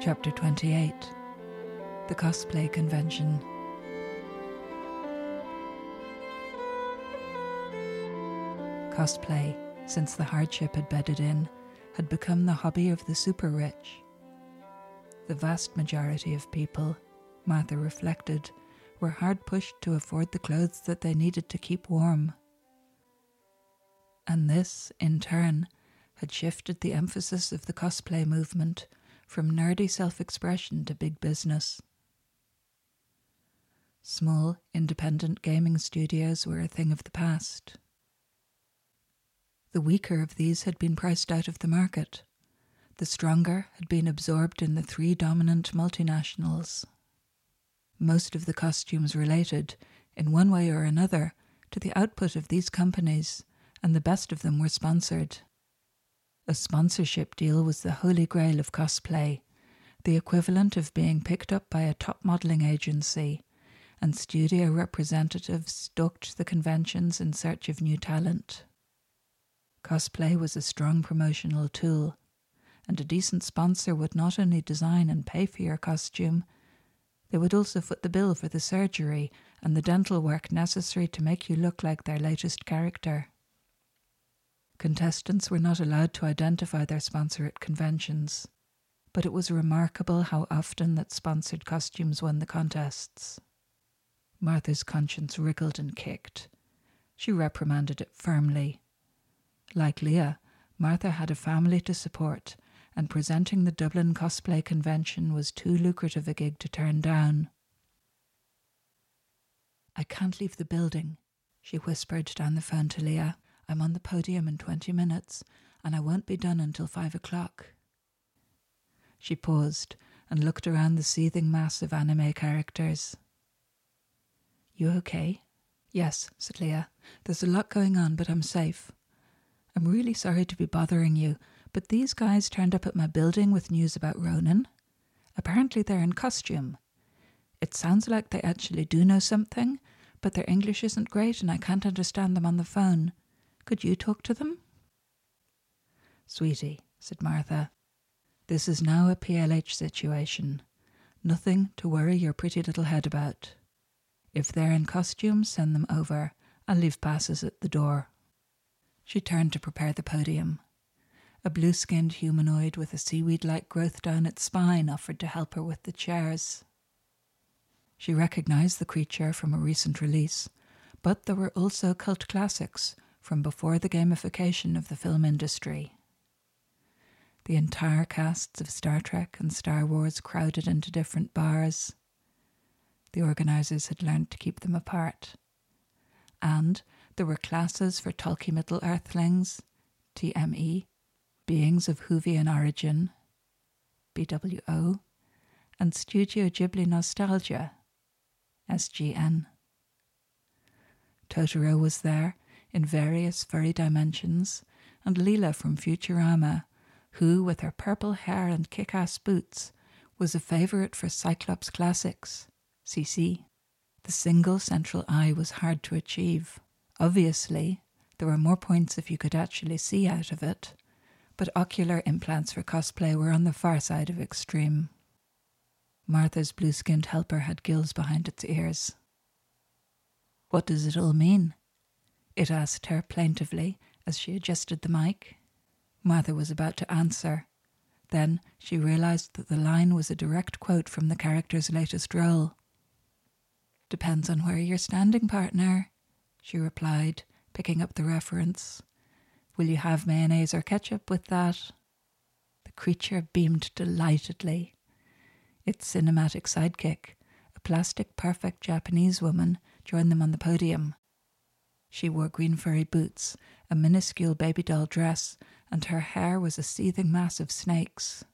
Chapter 28 The Cosplay Convention. Cosplay, since the hardship had bedded in, had become the hobby of the super rich. The vast majority of people, Martha reflected, were hard pushed to afford the clothes that they needed to keep warm. And this, in turn, had shifted the emphasis of the cosplay movement from nerdy self expression to big business. Small, independent gaming studios were a thing of the past. The weaker of these had been priced out of the market. The stronger had been absorbed in the three dominant multinationals. Most of the costumes related, in one way or another, to the output of these companies, and the best of them were sponsored. A sponsorship deal was the holy grail of cosplay, the equivalent of being picked up by a top modeling agency, and studio representatives stalked the conventions in search of new talent. Cosplay was a strong promotional tool, and a decent sponsor would not only design and pay for your costume, they would also foot the bill for the surgery and the dental work necessary to make you look like their latest character. Contestants were not allowed to identify their sponsor at conventions, but it was remarkable how often that sponsored costumes won the contests. Martha's conscience wriggled and kicked. She reprimanded it firmly. Like Leah, Martha had a family to support, and presenting the Dublin Cosplay Convention was too lucrative a gig to turn down. I can't leave the building, she whispered down the phone to Leah. I'm on the podium in 20 minutes, and I won't be done until five o'clock. She paused and looked around the seething mass of anime characters. You okay? Yes, said Leah. There's a lot going on, but I'm safe. I'm really sorry to be bothering you, but these guys turned up at my building with news about Ronan. Apparently, they're in costume. It sounds like they actually do know something, but their English isn't great and I can't understand them on the phone. Could you talk to them? Sweetie, said Martha, this is now a PLH situation. Nothing to worry your pretty little head about. If they're in costume, send them over. I'll leave passes at the door. She turned to prepare the podium. A blue skinned humanoid with a seaweed like growth down its spine offered to help her with the chairs. She recognized the creature from a recent release, but there were also cult classics from before the gamification of the film industry. The entire casts of Star Trek and Star Wars crowded into different bars. The organisers had learned to keep them apart. And there were classes for Tolkien Middle Earthlings, TME, beings of Whovian origin, BWO, and Studio Ghibli Nostalgia, SGN. Totoro was there, in various furry dimensions, and Leela from Futurama, who, with her purple hair and kick ass boots, was a favourite for Cyclops Classics, CC. The single central eye was hard to achieve. Obviously, there were more points if you could actually see out of it, but ocular implants for cosplay were on the far side of extreme. Martha's blue skinned helper had gills behind its ears. What does it all mean? It asked her plaintively as she adjusted the mic. Martha was about to answer. Then she realized that the line was a direct quote from the character's latest role. Depends on where you're standing, partner, she replied, picking up the reference. Will you have mayonnaise or ketchup with that? The creature beamed delightedly. Its cinematic sidekick, a plastic perfect Japanese woman, joined them on the podium. She wore green furry boots, a minuscule baby doll dress, and her hair was a seething mass of snakes.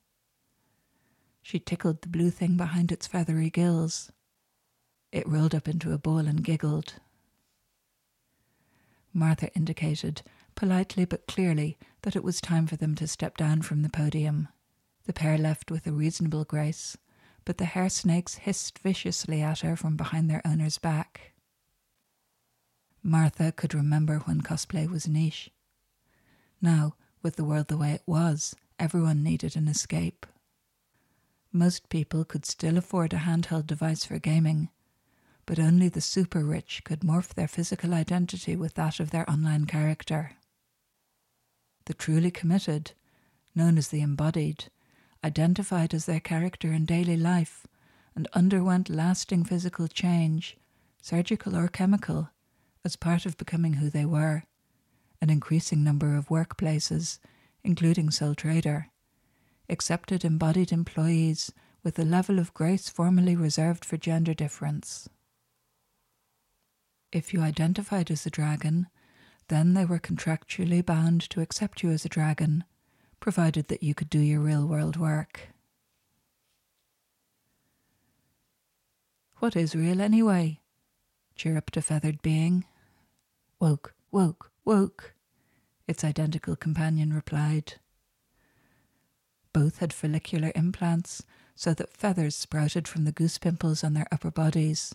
She tickled the blue thing behind its feathery gills. It rolled up into a ball and giggled. Martha indicated, politely but clearly, that it was time for them to step down from the podium. The pair left with a reasonable grace, but the hair snakes hissed viciously at her from behind their owner's back. Martha could remember when cosplay was niche. Now, with the world the way it was, everyone needed an escape. Most people could still afford a handheld device for gaming, but only the super rich could morph their physical identity with that of their online character. The truly committed, known as the embodied, identified as their character in daily life and underwent lasting physical change, surgical or chemical, as part of becoming who they were. An increasing number of workplaces, including Sole Trader, accepted embodied employees with the level of grace formerly reserved for gender difference. If you identified as a dragon, then they were contractually bound to accept you as a dragon, provided that you could do your real world work. What is real anyway? chirruped a feathered being. Woke, woke, woke, its identical companion replied. Both had follicular implants, so that feathers sprouted from the goose pimples on their upper bodies.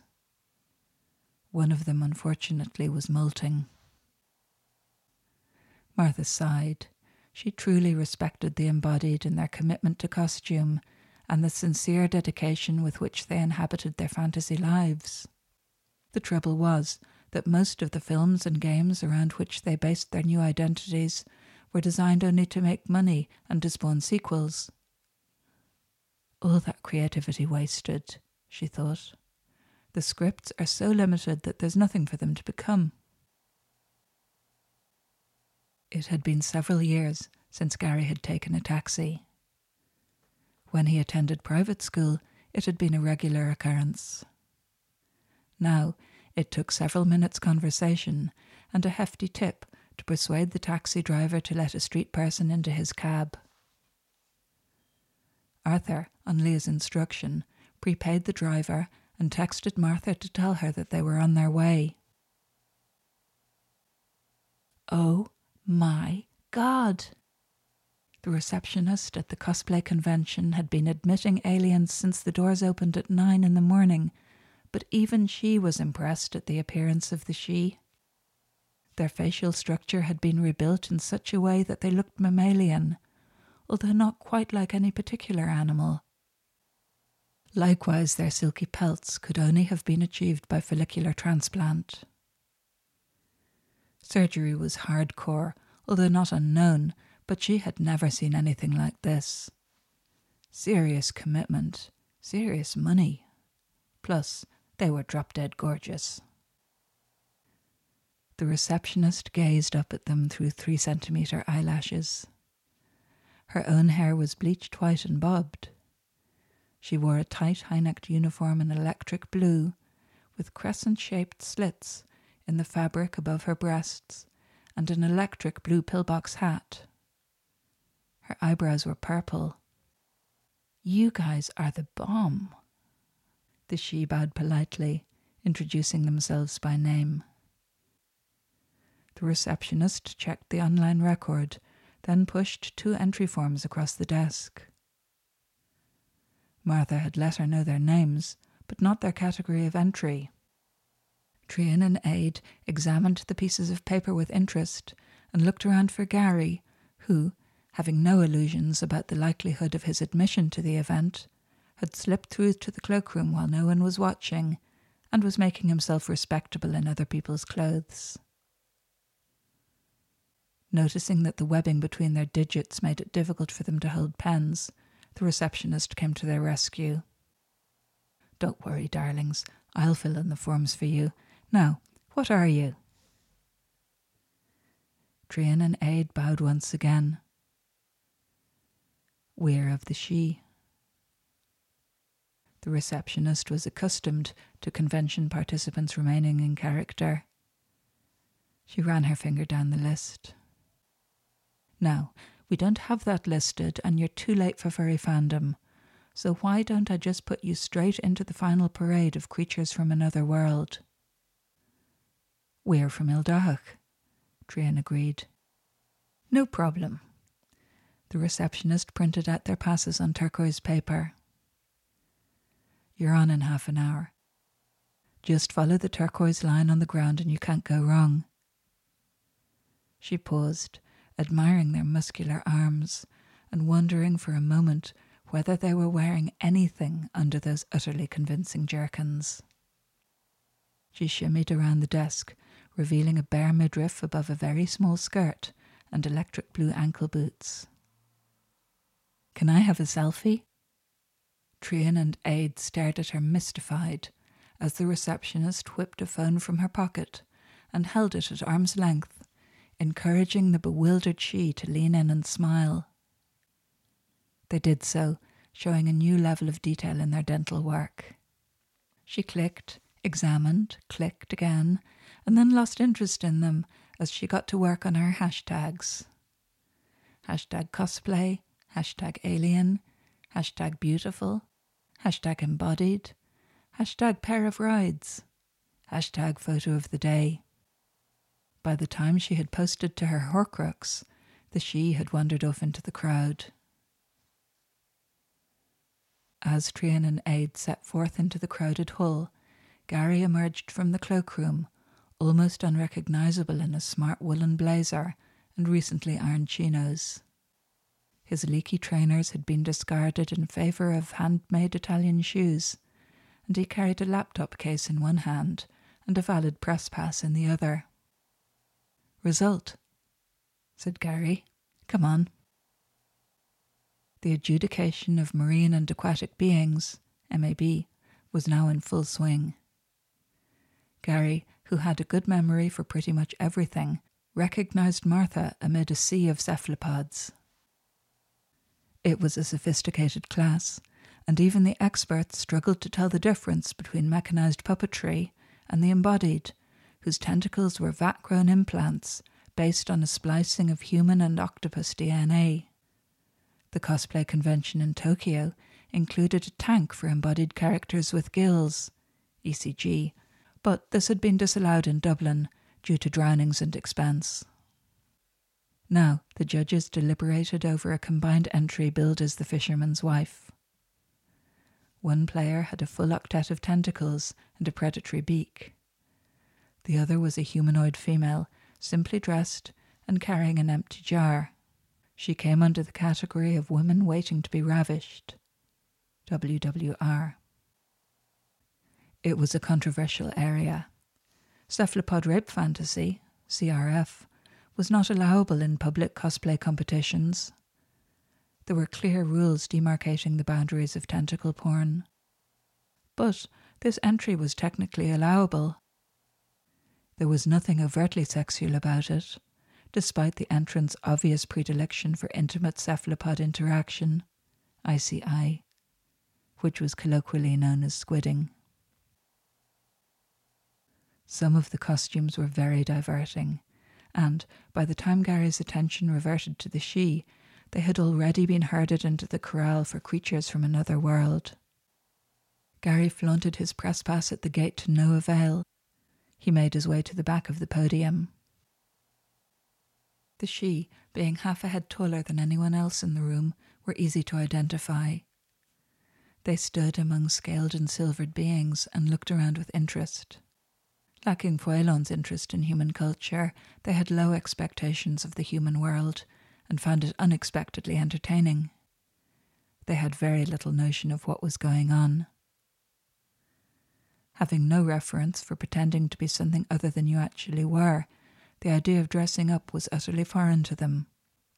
One of them, unfortunately, was molting. Martha sighed. She truly respected the embodied in their commitment to costume and the sincere dedication with which they inhabited their fantasy lives. The trouble was that most of the films and games around which they based their new identities were designed only to make money and to spawn sequels. All that creativity wasted, she thought. The scripts are so limited that there's nothing for them to become. It had been several years since Gary had taken a taxi. When he attended private school, it had been a regular occurrence. Now, it took several minutes' conversation and a hefty tip to persuade the taxi driver to let a street person into his cab. Arthur, on Leah's instruction, prepaid the driver and texted Martha to tell her that they were on their way. Oh my God! The receptionist at the cosplay convention had been admitting aliens since the doors opened at nine in the morning, but even she was impressed at the appearance of the Sidhe. Their facial structure had been rebuilt in such a way that they looked mammalian, although not quite like any particular animal. Likewise, their silky pelts could only have been achieved by follicular transplant. Surgery was hardcore, although not unknown, but she had never seen anything like this. Serious commitment, serious money. Plus, they were drop dead gorgeous. The receptionist gazed up at them through three centimetre eyelashes. Her own hair was bleached white and bobbed. She wore a tight high necked uniform in electric blue, with crescent shaped slits in the fabric above her breasts, and an electric blue pillbox hat. Her eyebrows were purple. You guys are the bomb. The Sidhe bowed politely, introducing themselves by name. The receptionist checked the online record, then pushed two entry forms across the desk. Martha had let her know their names, but not their category of entry. Trian and Aid examined the pieces of paper with interest and looked around for Gary, who, having no illusions about the likelihood of his admission to the event, had slipped through to the cloakroom while no one was watching and was making himself respectable in other people's clothes. Noticing that the webbing between their digits made it difficult for them to hold pens, the receptionist came to their rescue. Don't worry, darlings. I'll fill in the forms for you. Now, what are you? Trian and Aid bowed once again. We're of the Sidhe. The receptionist was accustomed to convention participants remaining in character. She ran her finger down the list. Now, we don't have that listed, and you're too late for furry fandom. So why don't I just put you straight into the final parade of creatures from another world? We're from Ildahak, Trian agreed. No problem. The receptionist printed out their passes on turquoise paper. You're on in half an hour. Just follow the turquoise line on the ground and you can't go wrong. She paused admiring their muscular arms, and wondering for a moment whether they were wearing anything under those utterly convincing jerkins. She shimmied around the desk, revealing a bare midriff above a very small skirt and electric blue ankle boots. Can I have a selfie? Trian and Aid stared at her mystified as the receptionist whipped a phone from her pocket and held it at arm's length, encouraging the bewildered Sidhe to lean in and smile. They did so, showing a new level of detail in their dental work. She clicked, examined, clicked again, and then lost interest in them as she got to work on her hashtags. Hashtag cosplay, hashtag alien, hashtag beautiful, hashtag embodied, hashtag pair of rides, hashtag photo of the day. By the time she had posted to her Horcrux, the Sidhe had wandered off into the crowd. As Trian and Aid set forth into the crowded hall, Gary emerged from the cloakroom, almost unrecognizable in a smart woolen blazer and recently ironed chinos. His leaky trainers had been discarded in favour of handmade Italian shoes, and he carried a laptop case in one hand and a valid press pass in the other. Result, said Gary. Come on. The adjudication of marine and aquatic beings, MAB, was now in full swing. Gary, who had a good memory for pretty much everything, recognized Martha amid a sea of cephalopods. It was a sophisticated class, and even the experts struggled to tell the difference between mechanized puppetry and the embodied, whose tentacles were vat grown implants based on a splicing of human and octopus DNA. The cosplay convention in Tokyo included a tank for embodied characters with gills, ECG, but this had been disallowed in Dublin due to drownings and expense. Now, the judges deliberated over a combined entry billed as The Fisherman's Wife. One player had a full octet of tentacles and a predatory beak. The other was a humanoid female, simply dressed and carrying an empty jar. She came under the category of women waiting to be ravished. WWR. It was a controversial area. Cephalopod rape fantasy, CRF, was not allowable in public cosplay competitions. There were clear rules demarcating the boundaries of tentacle porn. But this entry was technically allowable. There was nothing overtly sexual about it, despite the entrant's obvious predilection for intimate cephalopod interaction, ICI, which was colloquially known as squidding. Some of the costumes were very diverting, and by the time Gary's attention reverted to the Sidhe, they had already been herded into the corral for creatures from another world. Gary flaunted his press pass at the gate to no avail. He made his way to the back of the podium. The Sidhe, being half a head taller than anyone else in the room, were easy to identify. They stood among scaled and silvered beings and looked around with interest. Lacking Foelon's interest in human culture, they had low expectations of the human world and found it unexpectedly entertaining. They had very little notion of what was going on. Having no reference for pretending to be something other than you actually were, the idea of dressing up was utterly foreign to them.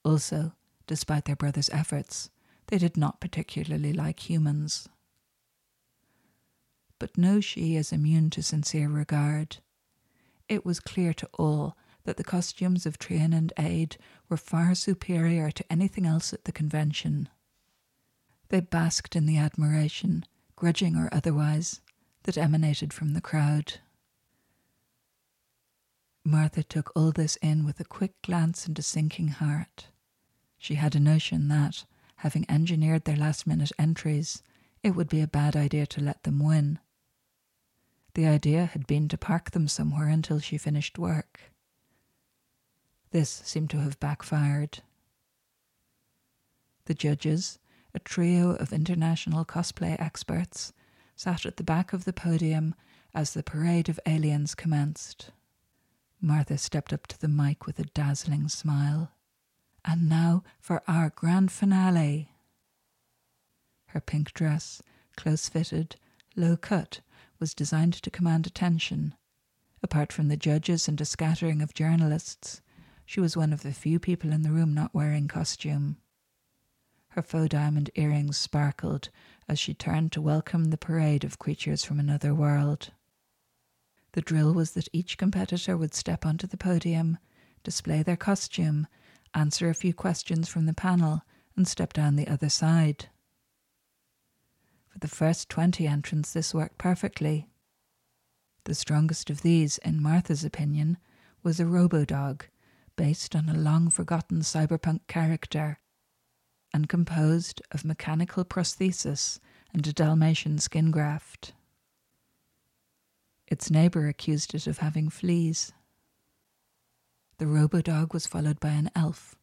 Also, despite their brother's efforts, they did not particularly like humans but no Sidhe is immune to sincere regard. It was clear to all that the costumes of Trian and Aid were far superior to anything else at the convention. They basked in the admiration, grudging or otherwise, that emanated from the crowd. Martha took all this in with a quick glance and a sinking heart. She had a notion that, having engineered their last minute entries, it would be a bad idea to let them win. The idea had been to park them somewhere until she finished work. This seemed to have backfired. The judges, a trio of international cosplay experts, sat at the back of the podium as the parade of aliens commenced. Martha stepped up to the mic with a dazzling smile. And now for our grand finale. Her pink dress, close fitted, low cut, was designed to command attention. Apart from the judges and a scattering of journalists, she was one of the few people in the room not wearing costume. Her faux diamond earrings sparkled as she turned to welcome the parade of creatures from another world. The drill was that each competitor would step onto the podium, display their costume, answer a few questions from the panel, and step down the other side. The first 20 entrants, this worked perfectly. The strongest of these, in Martha's opinion, was a robo-dog, based on a long forgotten cyberpunk character, and composed of mechanical prosthesis and a Dalmatian skin graft. Its neighbour accused it of having fleas. The robo-dog was followed by an elf,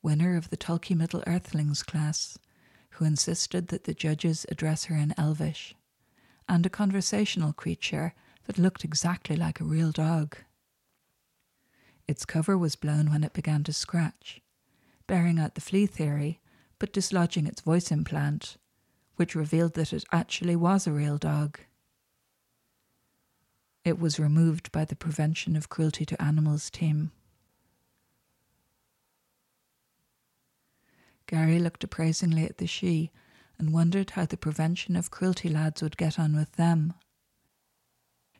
winner of the Tolkien Middle Earthlings class, who insisted that the judges address her in Elvish, and a conversational creature that looked exactly like a real dog. Its cover was blown when it began to scratch, bearing out the flea theory, but dislodging its voice implant, which revealed that it actually was a real dog. It was removed by the Prevention of Cruelty to Animals team. Gary looked appraisingly at the Sidhe and wondered how the prevention of cruelty lads would get on with them.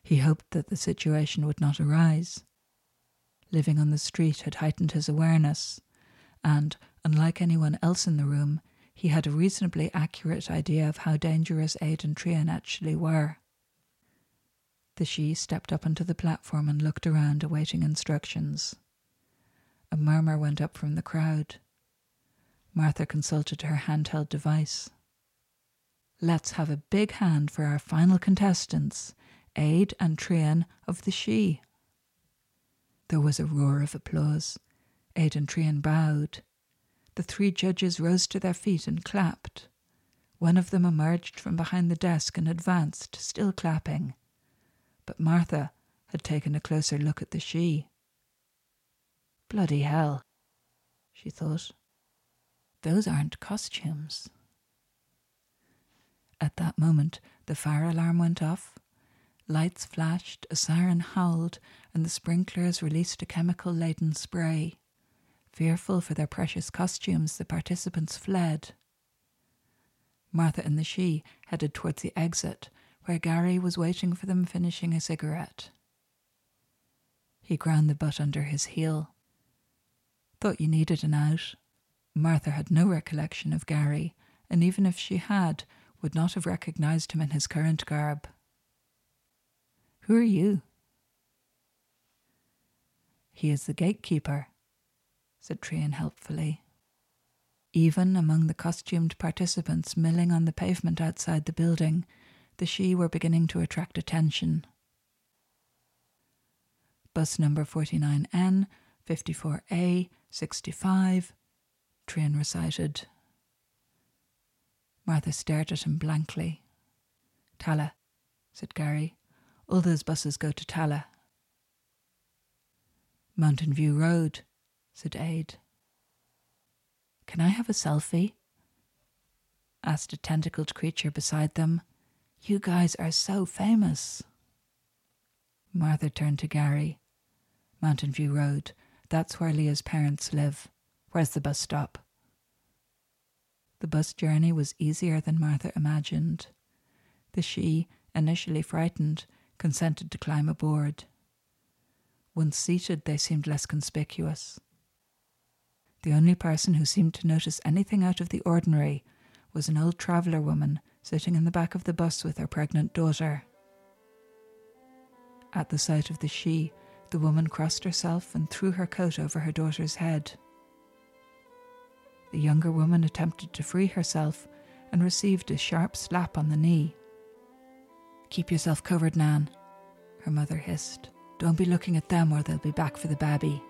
He hoped that the situation would not arise. Living on the street had heightened his awareness, and, unlike anyone else in the room, he had a reasonably accurate idea of how dangerous Aid and Trian actually were. The Sidhe stepped up onto the platform and looked around, awaiting instructions. A murmur went up from the crowd. Martha consulted her handheld device. Let's have a big hand for our final contestants, Aid and Trian of the Sidhe. There was a roar of applause. Aid and Trian bowed. The three judges rose to their feet and clapped. One of them emerged from behind the desk and advanced, still clapping. But Martha had taken a closer look at the Sidhe. Bloody hell, she thought. Those aren't costumes. At that moment, the fire alarm went off. Lights flashed, a siren howled, and the sprinklers released a chemical laden spray. Fearful for their precious costumes, the participants fled. Martha and the Sidhe headed towards the exit, where Gary was waiting for them finishing a cigarette. He ground the butt under his heel. Thought you needed an out. Martha had no recollection of Gary, and even if she had, would not have recognized him in his current garb. Who are you? He is the gatekeeper, said Trian helpfully. Even among the costumed participants milling on the pavement outside the building, the Sidhe were beginning to attract attention. Bus number 49N, 54A, 65, Trian recited. Martha stared at him blankly. Tallaght, said Gary. All those buses go to Tallaght. Mountain View Road, said Aid. Can I have a selfie? asked a tentacled creature beside them. You guys are so famous. Martha turned to Gary. Mountain View Road. That's where Leah's parents live. Where's the bus stop? The bus journey was easier than Martha imagined. The Sidhe, initially frightened, consented to climb aboard. Once seated, they seemed less conspicuous. The only person who seemed to notice anything out of the ordinary was an old traveller woman sitting in the back of the bus with her pregnant daughter. At the sight of the Sidhe, the woman crossed herself and threw her coat over her daughter's head. The younger woman attempted to free herself and received a sharp slap on the knee. Keep yourself covered, Nan, her mother hissed. Don't be looking at them or they'll be back for the babby.